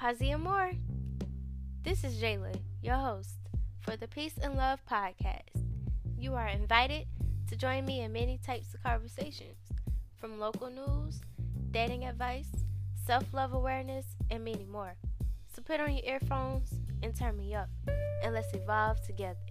Pazia More. This is Jayla, your host for the Peace and Love podcast. You are invited to join me in many types of conversations, from local news, dating advice, self love awareness, and many more. So put on your earphones and turn me up, and let's evolve together.